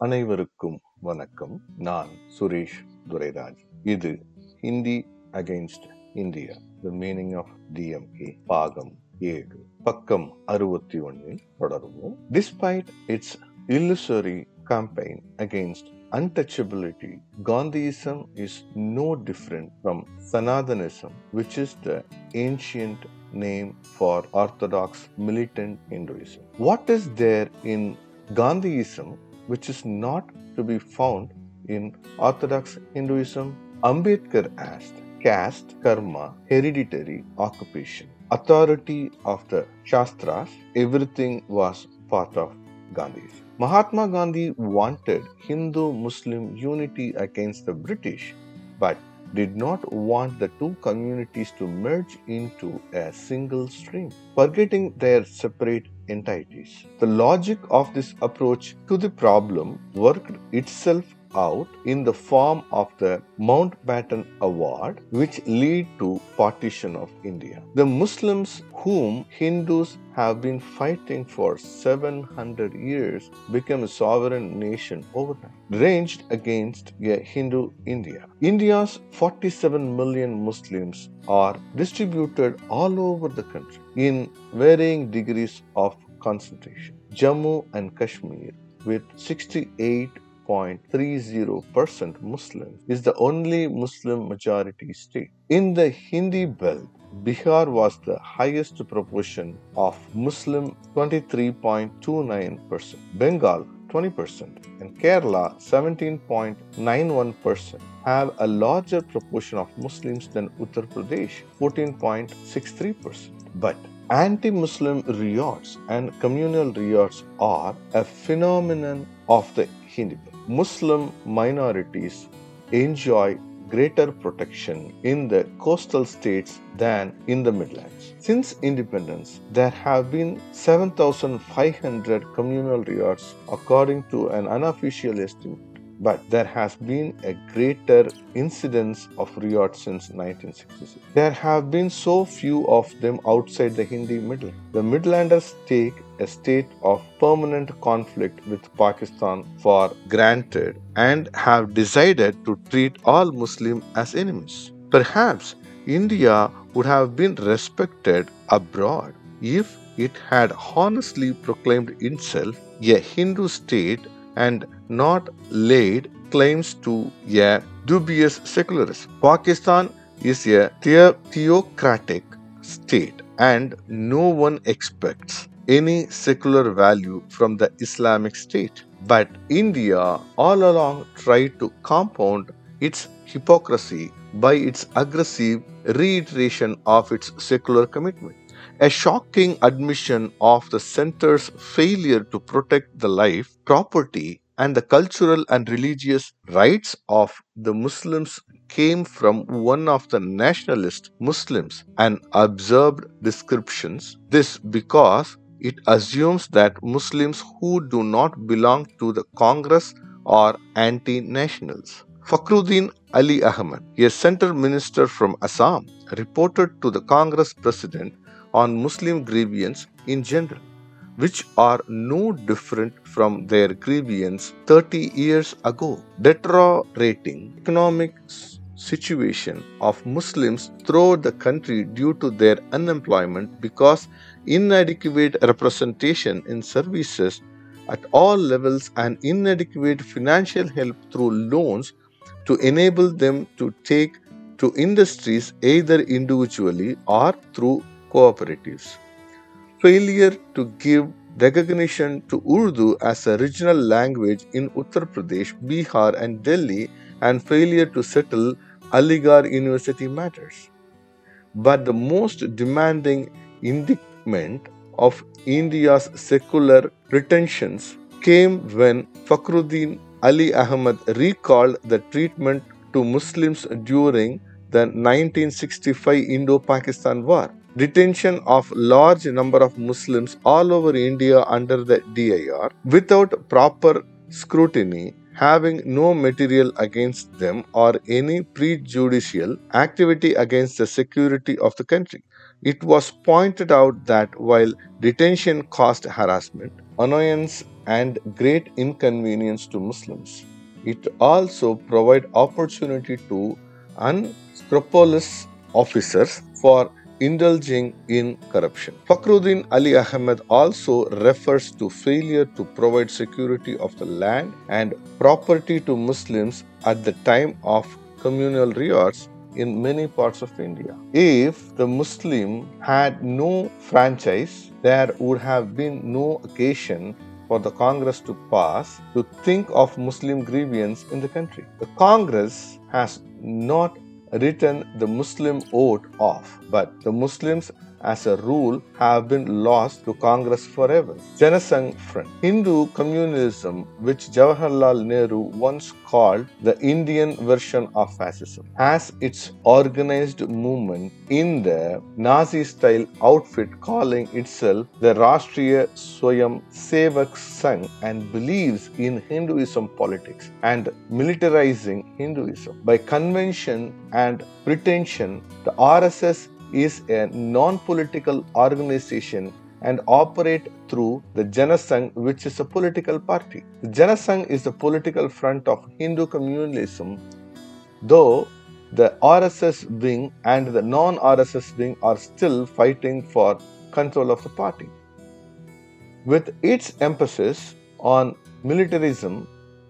அனைவருக்கும் வணக்கம் நான் சுரேஷ் துரைராஜ் இது Hindi against India the meaning of DMK பாகம் ஏழு பக்கம் அறுபத்தி ஒன்னில் தொடருவோம் despite it's illusory campaign against untouchability, Gandhiism is no different from Sanathanism, which is the ancient name for Orthodox militant Hinduism. What is there in Gandhiism which is not to be found in Orthodox Hinduism? Ambedkar asked caste, karma, hereditary occupation, authority of the Shastras, everything was part of Gandhiism. Mahatma Gandhi wanted Hindu Muslim unity against the British, but did not want the two communities to merge into a single stream, forgetting their separate entities. The logic of this approach to the problem worked itself out in the form of the Mountbatten Award, which lead to partition of India. The Muslims whom Hindus have been fighting for 700 years became a sovereign nation overnight, ranged against a Hindu India. India's 47 million Muslims are distributed all over the country in varying degrees of concentration. Jammu and Kashmir with 68 0.30% Muslim is the only Muslim majority state. In the Hindi belt, Bihar was the highest proportion of Muslim 23.29%, Bengal 20%, and Kerala 17.91% have a larger proportion of Muslims than Uttar Pradesh 14.63%. But anti-Muslim riots and communal riots are a phenomenon of the Hindi. Muslim minorities enjoy greater protection in the coastal states than in the Midlands. Since independence, there have been 7,500 communal riots according to an unofficial estimate. But there has been a greater incidence of riots since 1966. There have been so few of them outside the Hindi Midland. The Midlanders take a state of permanent conflict with Pakistan for granted and have decided to treat all Muslims as enemies. Perhaps India would have been respected abroad if it had honestly proclaimed itself a Hindu state and not laid claims to a dubious secularism. Pakistan is a the- theocratic state and no one expects any secular value from the Islamic State. But India all along tried to compound its hypocrisy by its aggressive reiteration of its secular commitment. A shocking admission of the center's failure to protect the life, property, and the cultural and religious rights of the Muslims came from one of the nationalist Muslims and observed descriptions. This because it assumes that Muslims who do not belong to the Congress are anti nationals. Fakhruddin Ali Ahmed, a center minister from Assam, reported to the Congress president on Muslim grievance in general, which are no different from their grievance 30 years ago, deteriorating economic situation of Muslims throughout the country due to their unemployment because inadequate representation in services at all levels and inadequate financial help through loans to enable them to take to industries either individually or through cooperatives. Failure to give recognition to Urdu as a regional language in Uttar Pradesh, Bihar, and Delhi, and failure to settle Aligarh University matters. But the most demanding indictment of India's secular pretensions came when Fakhruddin Ali Ahmad recalled the treatment to Muslims during the 1965 Indo-Pakistan War. Detention of large number of Muslims all over India under the DIR without proper scrutiny having no material against them or any prejudicial activity against the security of the country. It was pointed out that while detention caused harassment, annoyance, and great inconvenience to Muslims. It also provided opportunity to unscrupulous officers for indulging in corruption. Fakhruddin Ali Ahmed also refers to failure to provide security of the land and property to Muslims at the time of communal riots in many parts of India. If the Muslim had no franchise, there would have been no occasion for the Congress to pass to think of Muslim grievance in the country. The Congress has not written the Muslim vote off, but the Muslims as a rule have been lost to Congress forever. Janasangh Front Hindu communism, which Jawaharlal Nehru once called the Indian version of fascism, has its organized movement in the Nazi style outfit calling itself the Rashtriya Swayam Sevak Sangh and believes in Hinduism politics and militarizing Hinduism. By convention and pretension, the RSS is a non-political organization and operate through the Janasangh, which is a political party. The Janasangh is the political front of Hindu communalism, though the RSS wing and the non-RSS wing are still fighting for control of the party. With its emphasis on militarism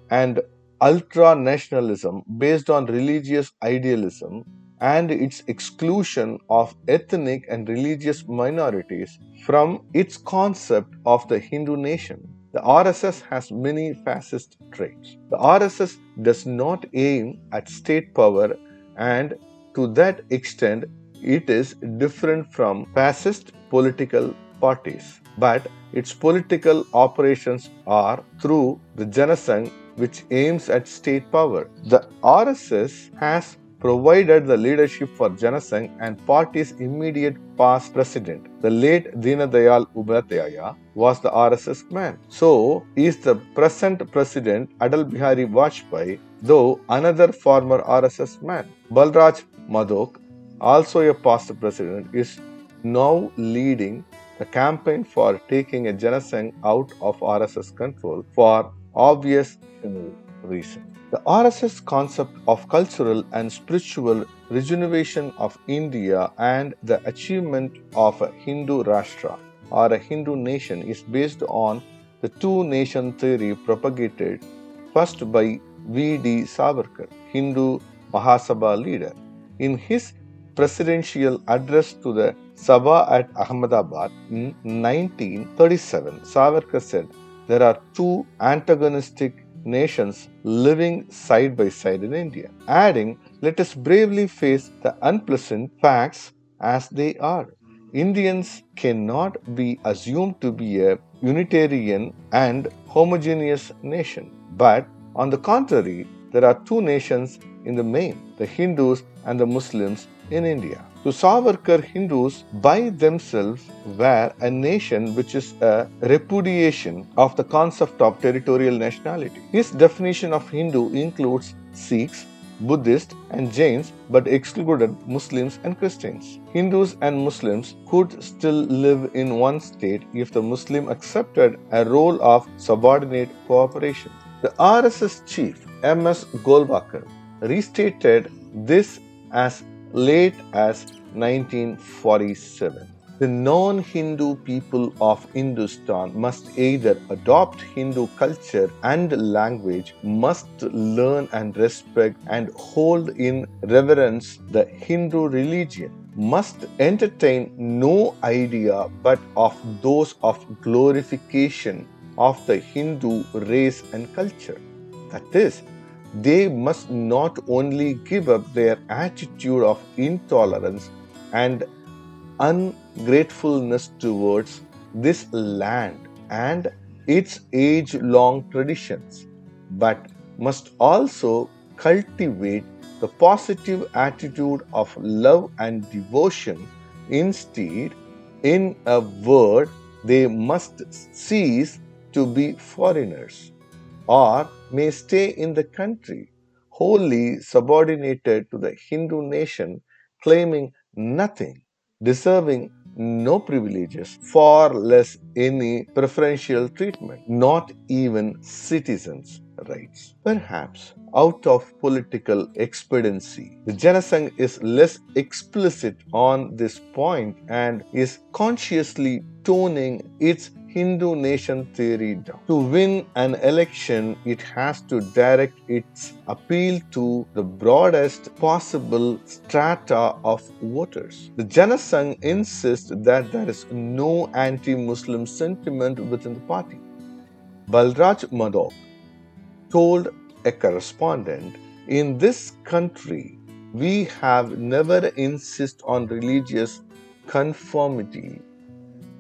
and ultra-nationalism based on religious idealism, and its exclusion of ethnic and religious minorities from its concept of the Hindu nation. The RSS has many fascist traits. The RSS does not aim at state power, and to that extent, it is different from fascist political parties. But its political operations are through the Janasangh, which aims at state power. The RSS has provided the leadership for Janasangh and party's immediate past president, the late Dinadayal Upadhyaya, was the RSS man. So is the present president Atal Bihari Vajpayee, though another former RSS man. Balraj Madhok, also a past president, is now leading the campaign for taking a Janasangh out of RSS control for obvious reasons. The RSS concept of cultural and spiritual rejuvenation of India and the achievement of a Hindu Rashtra or a Hindu nation is based on the two nation theory propagated first by V.D. Savarkar, Hindu Mahasabha leader. In his presidential address to the Sabha at Ahmedabad in 1937, Savarkar said, There are two antagonistic nations living side by side in India, adding, Let us bravely face the unpleasant facts as they are. Indians cannot be assumed to be a Unitarian and homogeneous nation, but on the contrary, there are two nations in the main the Hindus and the Muslims in India. To Savarkar, Hindus by themselves were a nation which is a repudiation of the concept of territorial nationality. His definition of Hindu includes Sikhs, Buddhists, and Jains but excluded Muslims and Christians. Hindus and Muslims could still live in one state if the Muslim accepted a role of subordinate cooperation. The RSS chief M.S. Golwalkar restated this as late as 1947. The non Hindu people of Hindustan must either adopt Hindu culture and language, must learn and respect and hold in reverence the Hindu religion, must entertain no idea but of those of glorification of the Hindu race and culture. That is, they must not only give up their attitude of intolerance and ungratefulness towards this land and its age long traditions, but must also cultivate the positive attitude of love and devotion. Instead, in a word, they must cease to be foreigners or may stay in the country, wholly subordinated to the Hindu nation, claiming nothing, deserving no privileges, far less any preferential treatment, not even citizens' rights. Perhaps out of political expediency, the Janasangh is less explicit on this point and is consciously toning its Hindu nation theory down. To win an election, it has to direct its appeal to the broadest possible strata of voters. The Janasangh insists that there is no anti Muslim sentiment within the party. Balraj Madhok told a correspondent In this country, we have never insisted on religious conformity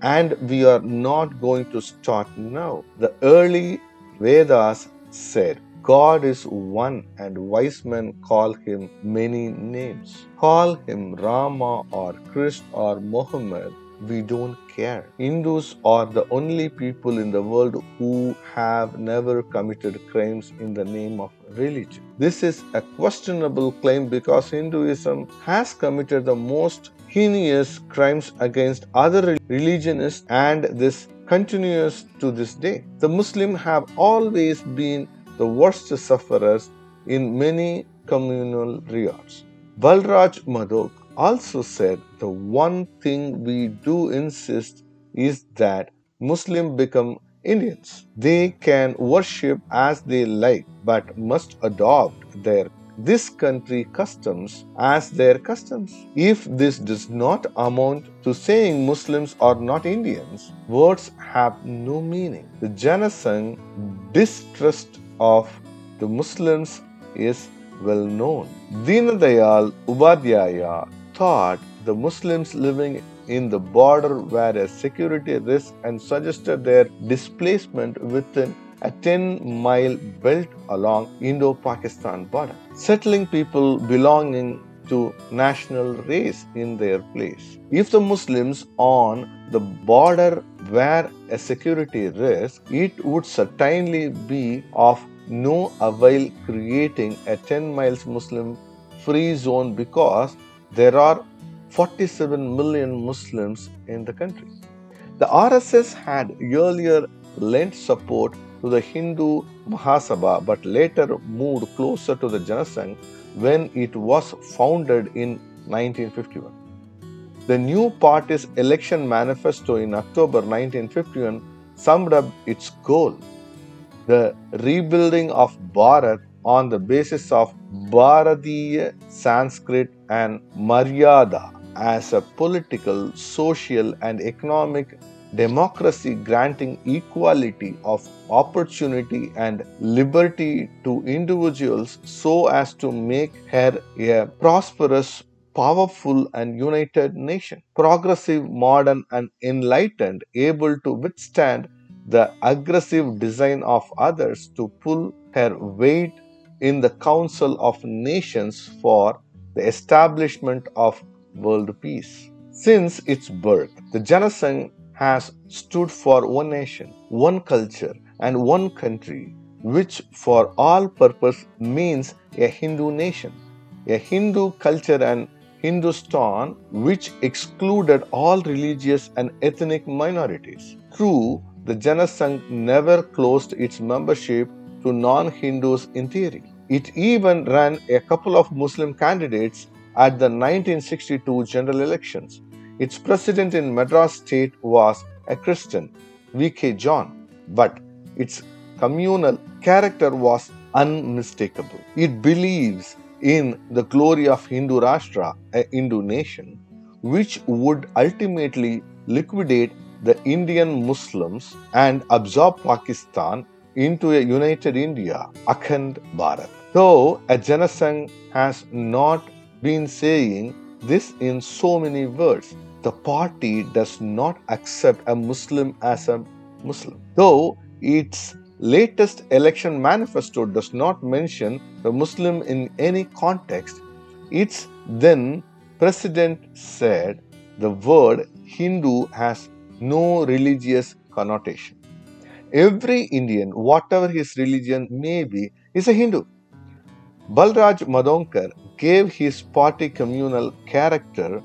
and we are not going to start now. The early Vedas said, God is one, and wise men call him many names. Call him Rama or Krishna or Muhammad, we don't care. Hindus are the only people in the world who have never committed crimes in the name of religion. This is a questionable claim because Hinduism has committed the most heinous crimes against other religions and this continues to this day. The Muslims have always been the worst sufferers in many communal riots. Balraj Madhok also said the one thing we do insist is that Muslims become Indians. They can worship as they like but must adopt their this country customs as their customs. If this does not amount to saying Muslims are not Indians, words have no meaning. The Janasangh distrust of the Muslims is well known. Deenadayal Upadhyaya thought the Muslims living in the border were a security risk and suggested their displacement within a 10 mile belt along Indo Pakistan border, settling people belonging to national race in their place. If the Muslims on the border were a security risk, it would certainly be of no avail creating a 10 miles Muslim free zone because there are 47 million Muslims in the country. The RSS had earlier lent support to the Hindu Mahasabha but later moved closer to the Janasangh when it was founded in 1951. The new party's election manifesto in October 1951 summed up its goal the rebuilding of Bharat on the basis of Bharatiya Sanskrit and Maryada as a political, social, and economic democracy granting equality of opportunity and liberty to individuals so as to make her a prosperous powerful and united nation. Progressive modern and enlightened able to withstand the aggressive design of others to pull her weight in the council of nations for the establishment of world peace since its birth the janasangh has stood for one nation, one culture, and one country, which for all purpose means a Hindu nation, a Hindu culture and Hindustan which excluded all religious and ethnic minorities. True, the Janasangh never closed its membership to non Hindus in theory. It even ran a couple of Muslim candidates at the 1962 general elections its president in Madras state was a Christian, V.K. John, but its communal character was unmistakable. It believes in the glory of Hindu Rashtra, a Hindu nation, which would ultimately liquidate the Indian Muslims and absorb Pakistan into a united India, Akhand Bharat. Though a Janasangh has not been saying this in so many words, the party does not accept a Muslim as a Muslim. Though its latest election manifesto does not mention the Muslim in any context, its then president said the word Hindu has no religious connotation. Every Indian, whatever his religion may be, is a Hindu. Balraj Madonkar gave his party communal character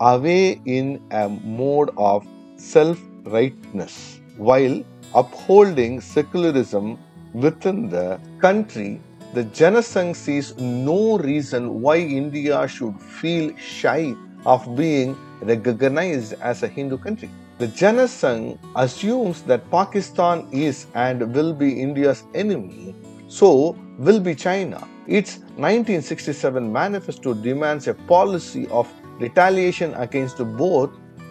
away in a mode of self rightness while upholding secularism within the country. The Janasangh sees no reason why India should feel shy of being recognized as a Hindu country. The Janasangh assumes that Pakistan is and will be India's enemy, so will be China. Its 1967 manifesto demands a policy of retaliation against both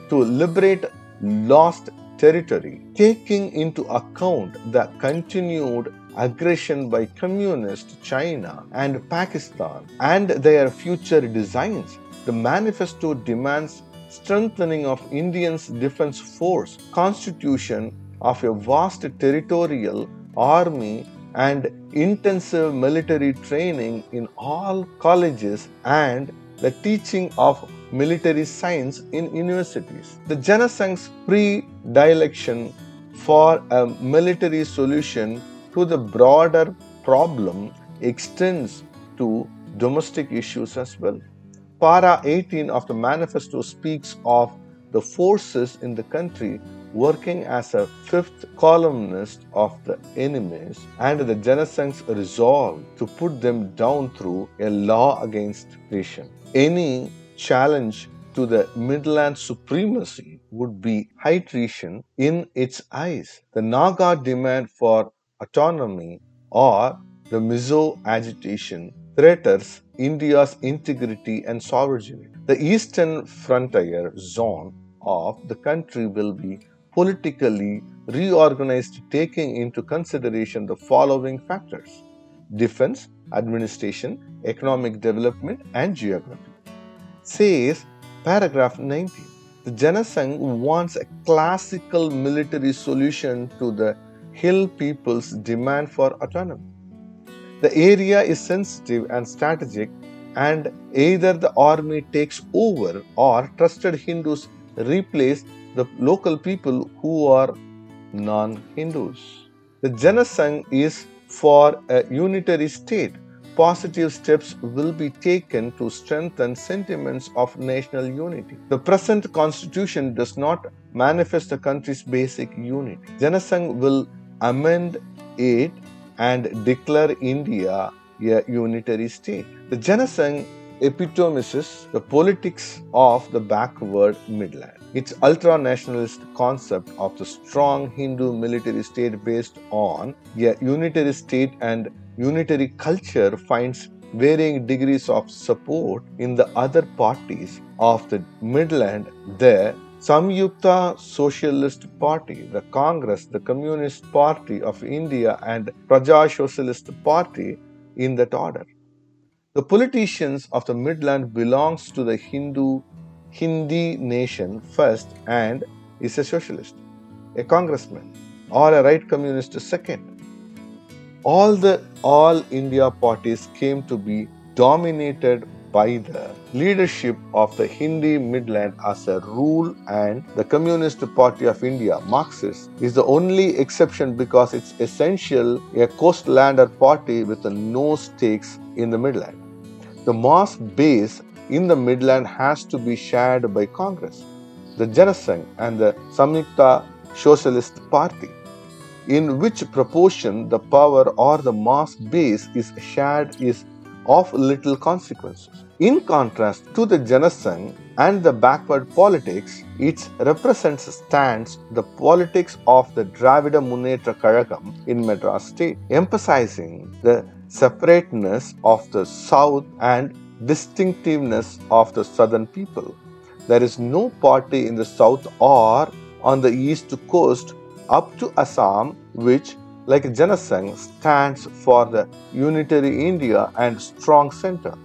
to liberate lost territory, taking into account the continued aggression by communist China and Pakistan and their future designs. The manifesto demands strengthening of Indians defense force, constitution of a vast territorial army and intensive military training in all colleges and the teaching of military science in universities. The Janasangh's pre-dilection for a military solution to the broader problem extends to domestic issues as well. Para 18 of the manifesto speaks of the forces in the country working as a fifth columnist of the enemies and the Janasangh's resolve to put them down through a law against treason. Any challenge to the Midland supremacy would be high treason in its eyes. The Naga demand for autonomy or the Mizo agitation threatens India's integrity and sovereignty. The eastern frontier zone of the country will be politically reorganized taking into consideration the following factors defense, administration, economic development, and geography. Says paragraph 19. The Janasangh wants a classical military solution to the hill people's demand for autonomy. The area is sensitive and strategic, and either the army takes over or trusted Hindus replace the local people who are non Hindus. The Janasangh is for a unitary state. Positive steps will be taken to strengthen sentiments of national unity. The present constitution does not manifest the country's basic unity. Janasangh will amend it and declare India a unitary state. The Janasangh epitomizes the politics of the backward Midland. Its ultra nationalist concept of the strong Hindu military state based on a unitary state and unitary culture finds varying degrees of support in the other parties of the Midland. The Samyukta Socialist Party, the Congress, the Communist Party of India, and Praja Socialist Party in that order. The politicians of the Midland belongs to the Hindu Hindi nation first and is a socialist, a congressman, or a right communist second. All the all India parties came to be dominated by the leadership of the Hindi Midland as a rule and the Communist Party of India, Marxist, is the only exception because it's essential a coastlander party with no stakes in the Midland. The mass base in the Midland has to be shared by Congress, the Janasangh, and the Samyukta Socialist Party. In which proportion the power or the mass base is shared is of little consequences. In contrast to the Janasangh and the backward politics, it represents stands the politics of the Dravida Munnetra Kazhagam in Madras state, emphasizing the separateness of the south and distinctiveness of the southern people. There is no party in the south or on the east coast up to Assam which, like Janasangh, stands for the unitary India and strong center.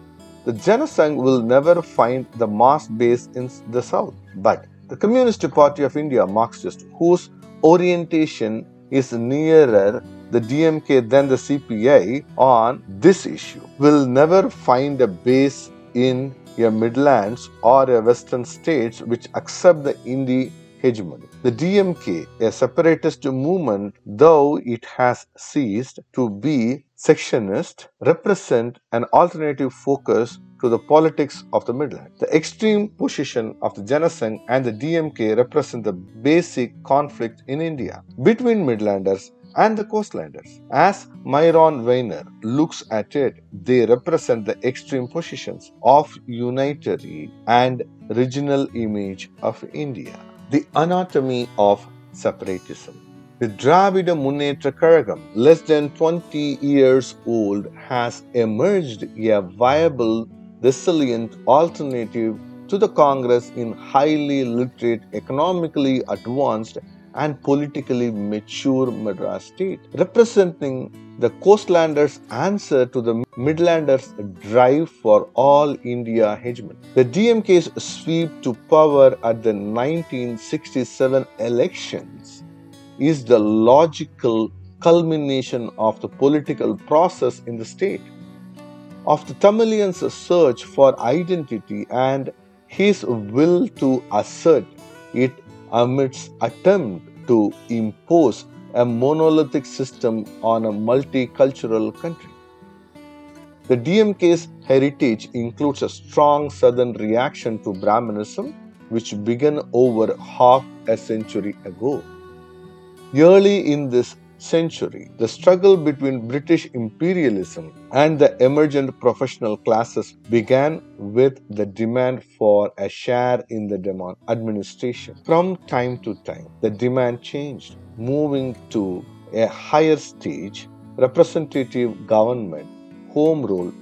The Janasangh will never find the mass base in the south, but the Communist Party of India, Marxist, whose orientation is nearer the DMK then the CPI on this issue will never find a base in a Midlands or a Western states which accept the Hindi hegemony. The DMK, a separatist movement, though it has ceased to be sectionist, represent an alternative focus to the politics of the Midlands. The extreme position of the Janasangh and the DMK represent the basic conflict in India between Midlanders and the coastlanders. As Myron Weiner looks at it, they represent the extreme positions of unitary and regional image of India. The anatomy of separatism. The Dravida Munnetra Kazhagam, less than 20 years old, has emerged a viable, resilient alternative to the Congress in highly literate, economically advanced, and politically mature Madras state, representing the coastlanders' answer to the Midlanders' drive for all India hegemony. The DMK's sweep to power at the 1967 elections is the logical culmination of the political process in the state, of the Tamilians' search for identity and his will to assert it amidst attempt to impose a monolithic system on a multicultural country. The DMK's heritage includes a strong southern reaction to Brahmanism, which began over half a century ago. Early in this century, the struggle between British imperialism and the emergent professional classes began with the demand for a share in the administration. From time to time, the demand changed, moving to a higher stage, representative government, home rule,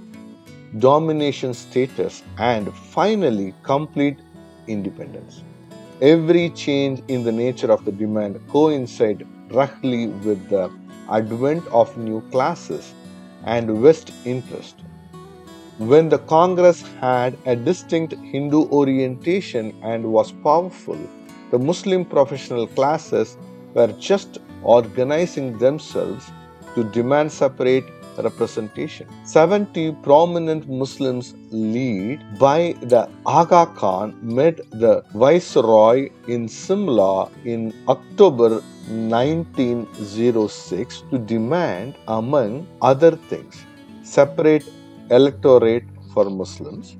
domination status, and finally complete independence. Every change in the nature of the demand coincided roughly with the advent of new classes and West interest. When the Congress had a distinct Hindu orientation and was powerful, the Muslim professional classes were just organizing themselves to demand separate representation. 70 prominent Muslims lead by the Aga Khan met the Viceroy in Simla in October 1906 to demand, among other things, separate electorate for Muslims.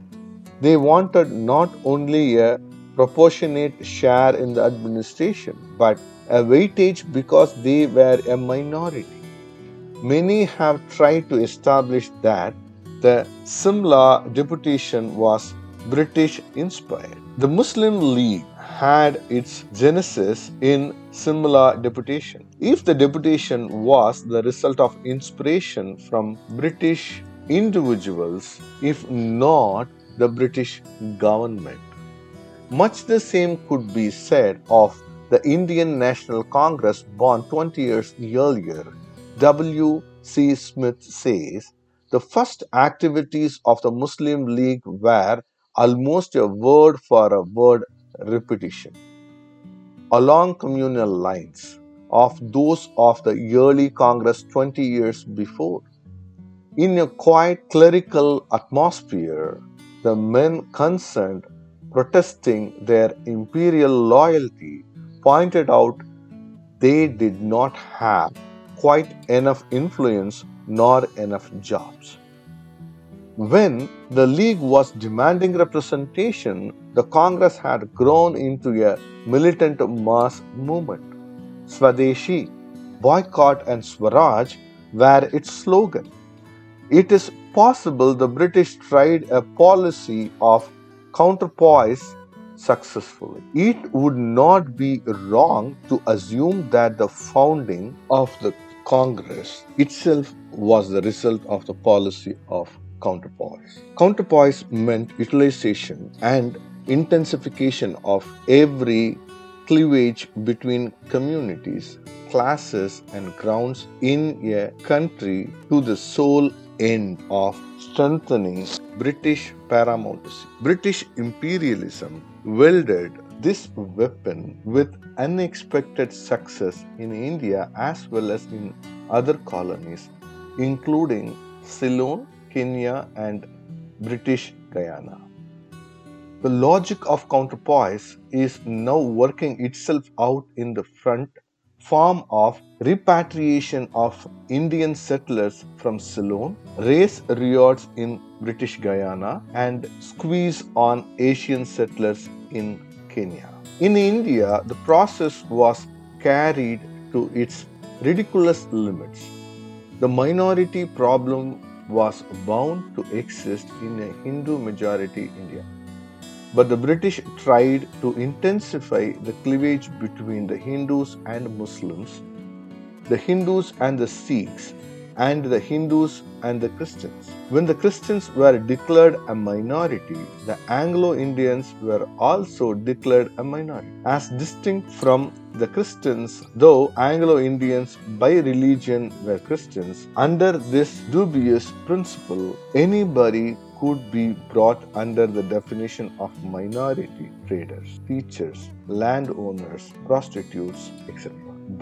They wanted not only a proportionate share in the administration, but a weightage because they were a minority. Many have tried to establish that the Simla deputation was British inspired. The Muslim League had its genesis in Simla deputation. If the deputation was the result of inspiration from British individuals, if not the British government, much the same could be said of the Indian National Congress born 20 years earlier W. C. Smith says the first activities of the Muslim League were almost a word for a word repetition along communal lines of those of the early Congress 20 years before. In a quiet clerical atmosphere, the men concerned protesting their imperial loyalty pointed out they did not have quite enough influence nor enough jobs. When the League was demanding representation, the Congress had grown into a militant mass movement. Swadeshi, boycott and Swaraj were its slogan. It is possible the British tried a policy of counterpoise successfully. It would not be wrong to assume that the founding of the Congress itself was the result of the policy of counterpoise. Counterpoise meant utilization and intensification of every cleavage between communities, classes, and grounds in a country to the sole end of strengthening British paramountcy. British imperialism wielded this weapon with unexpected success in India as well as in other colonies, including Ceylon, Kenya, and British Guyana. The logic of counterpoise is now working itself out in the front form of repatriation of Indian settlers from Ceylon, race riots in British Guyana, and squeeze on Asian settlers in Kenya. In India, the process was carried to its ridiculous limits. The minority problem was bound to exist in a Hindu majority India. But the British tried to intensify the cleavage between the Hindus and Muslims, the Hindus and the Sikhs, and the Hindus and the Christians. When the Christians were declared a minority, the Anglo Indians were also declared a minority. As distinct from the Christians, though Anglo Indians by religion were Christians, under this dubious principle, anybody could be brought under the definition of minority traders, teachers, landowners, prostitutes, etc.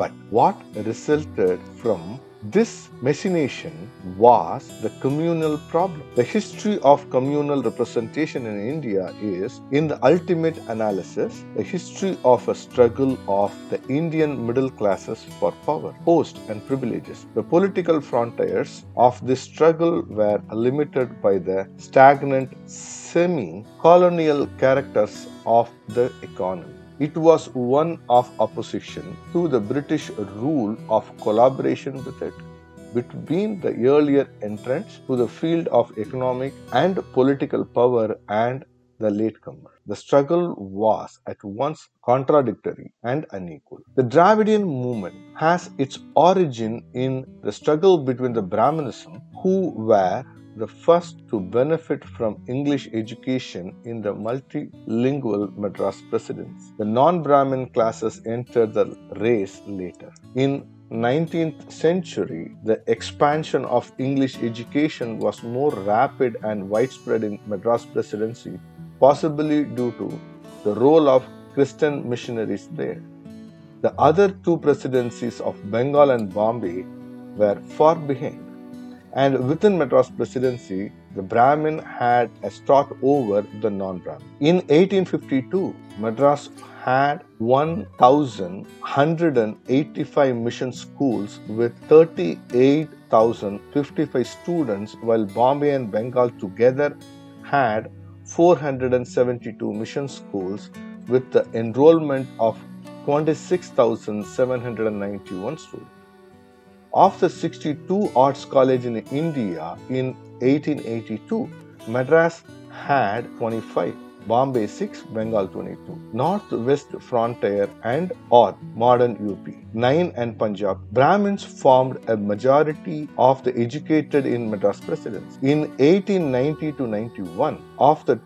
But what resulted from this machination was the communal problem. The history of communal representation in India is, in the ultimate analysis, a history of a struggle of the Indian middle classes for power, post, and privileges. The political frontiers of this struggle were limited by the stagnant semi colonial characters of the economy. It was one of opposition to the British rule of collaboration with it between the earlier entrants to the field of economic and political power and the latecomer. The struggle was at once contradictory and unequal. The Dravidian movement has its origin in the struggle between the Brahmanism, who were the first to benefit from English education in the multilingual Madras presidency. The non-Brahmin classes entered the race later. In 19th century, the expansion of English education was more rapid and widespread in Madras presidency, possibly due to the role of Christian missionaries there. The other two presidencies of Bengal and Bombay were far behind. And within Madras presidency, the Brahmin had a start over the non-Brahmin. In 1852, Madras had 1,185 mission schools with 38,055 students, while Bombay and Bengal together had 472 mission schools with the enrollment of 26,791 students. Of the 62 arts colleges in India in 1882, Madras had 25, Bombay 6, Bengal 22, North-West Frontier and or modern UP 9 and Punjab. Brahmins formed a majority of the educated in Madras Presidency. In 1890 to 91, of the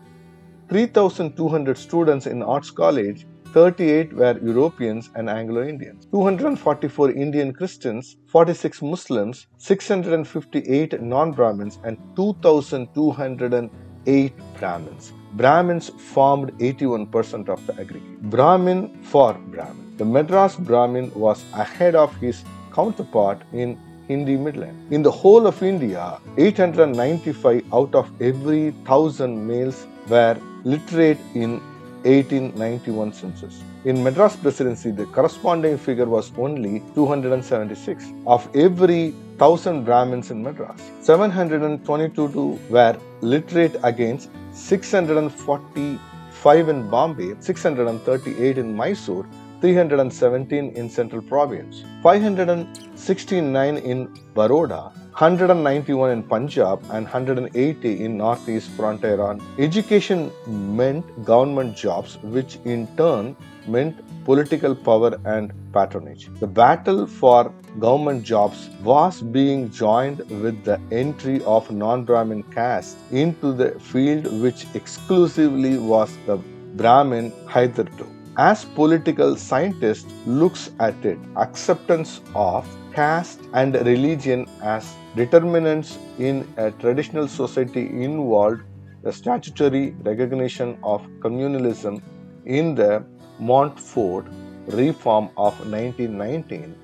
3,200 students in Arts College, 38 were Europeans and Anglo Indians, 244 Indian Christians, 46 Muslims, 658 non Brahmins, and 2,208 Brahmins. Brahmins formed 81% of the aggregate. Brahmin for Brahmin. The Madras Brahmin was ahead of his counterpart in Hindi Midland. In the whole of India, 895 out of every 1000 males were literate in 1891 census. In Madras Presidency, the corresponding figure was only 276 of every 1000 Brahmins in Madras. 722 were literate against 645 in Bombay, 638 in Mysore, 317 in Central Province, 569 in Baroda, 191 in Punjab and 180 in Northeast Frontier on education meant government jobs, which in turn meant political power and patronage. The battle for government jobs was being joined with the entry of non-Brahmin caste into the field which exclusively was the Brahmin hitherto. As political scientist looks at it, acceptance of caste and religion as determinants in a traditional society involved the statutory recognition of communalism in the Montfort reform of 1919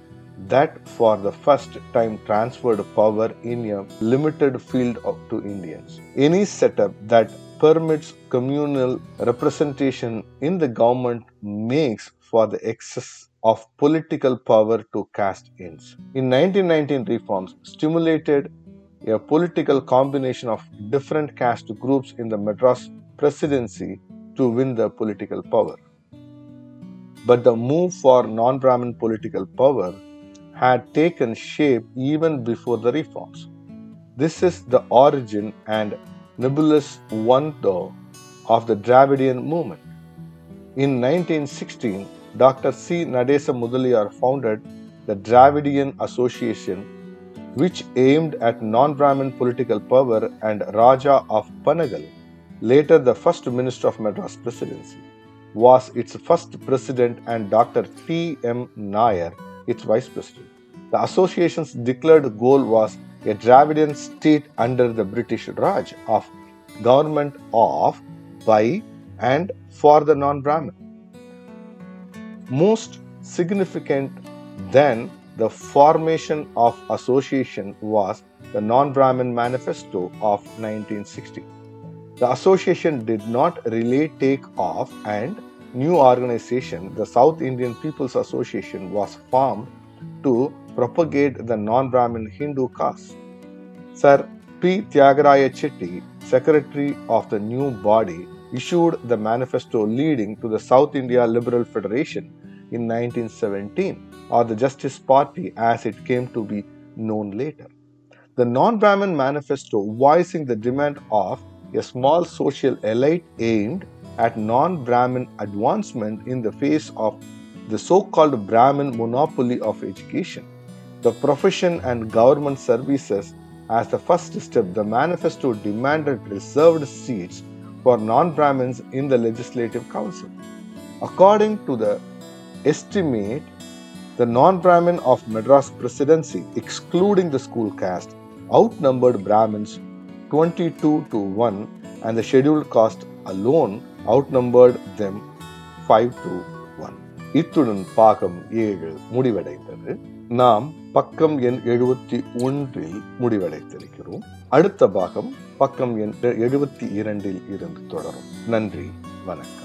that for the first time transferred power in a limited field to Indians. Any setup that permits communal representation in the government makes for the excess of political power to caste ends. In 1919 reforms stimulated a political combination of different caste groups in the Madras presidency to win the political power. But the move for non Brahmin political power had taken shape even before the reforms. This is the origin and nebulous wonder of the Dravidian movement. In 1916, Dr. C. Nadesa Mudaliar founded the Dravidian Association, which aimed at non Brahmin political power, and Raja of Panagal, later the first minister of Madras presidency, was its first president, and Dr. T. M. Nair, its vice president. The association's declared goal was a Dravidian state under the British Raj of government of, by, and for the non Brahmin. Most significant then the formation of association was the non-Brahmin manifesto of 1960. The association did not really take off and new organization, the South Indian People's Association was formed to propagate the non-Brahmin Hindu caste. Sir P. Tyagaraya Chetty, secretary of the new body, issued the manifesto leading to the South India Liberal Federation in 1917 or the Justice Party as it came to be known later. The non Brahmin manifesto voicing the demand of a small social elite aimed at non Brahmin advancement in the face of the so called Brahmin monopoly of education. The profession and government services as the first step, the manifesto demanded reserved seats for non Brahmins in the Legislative Council. According to the estimate, the non Brahmin of Madras presidency, excluding the school caste, outnumbered Brahmins 22 to 1, and the scheduled caste alone outnumbered them 5 to 1. இத்துடன் பாகம் ஏழு முடிவடைந்தது நாம் பக்கம் எண் எழுபத்தி ஒன்றில் முடிவடைத்திருக்கிறோம் அடுத்த பாகம் பக்கம் எண் எழுபத்தி இரண்டில் இருந்து தொடரும். நன்றி வணக்கம்.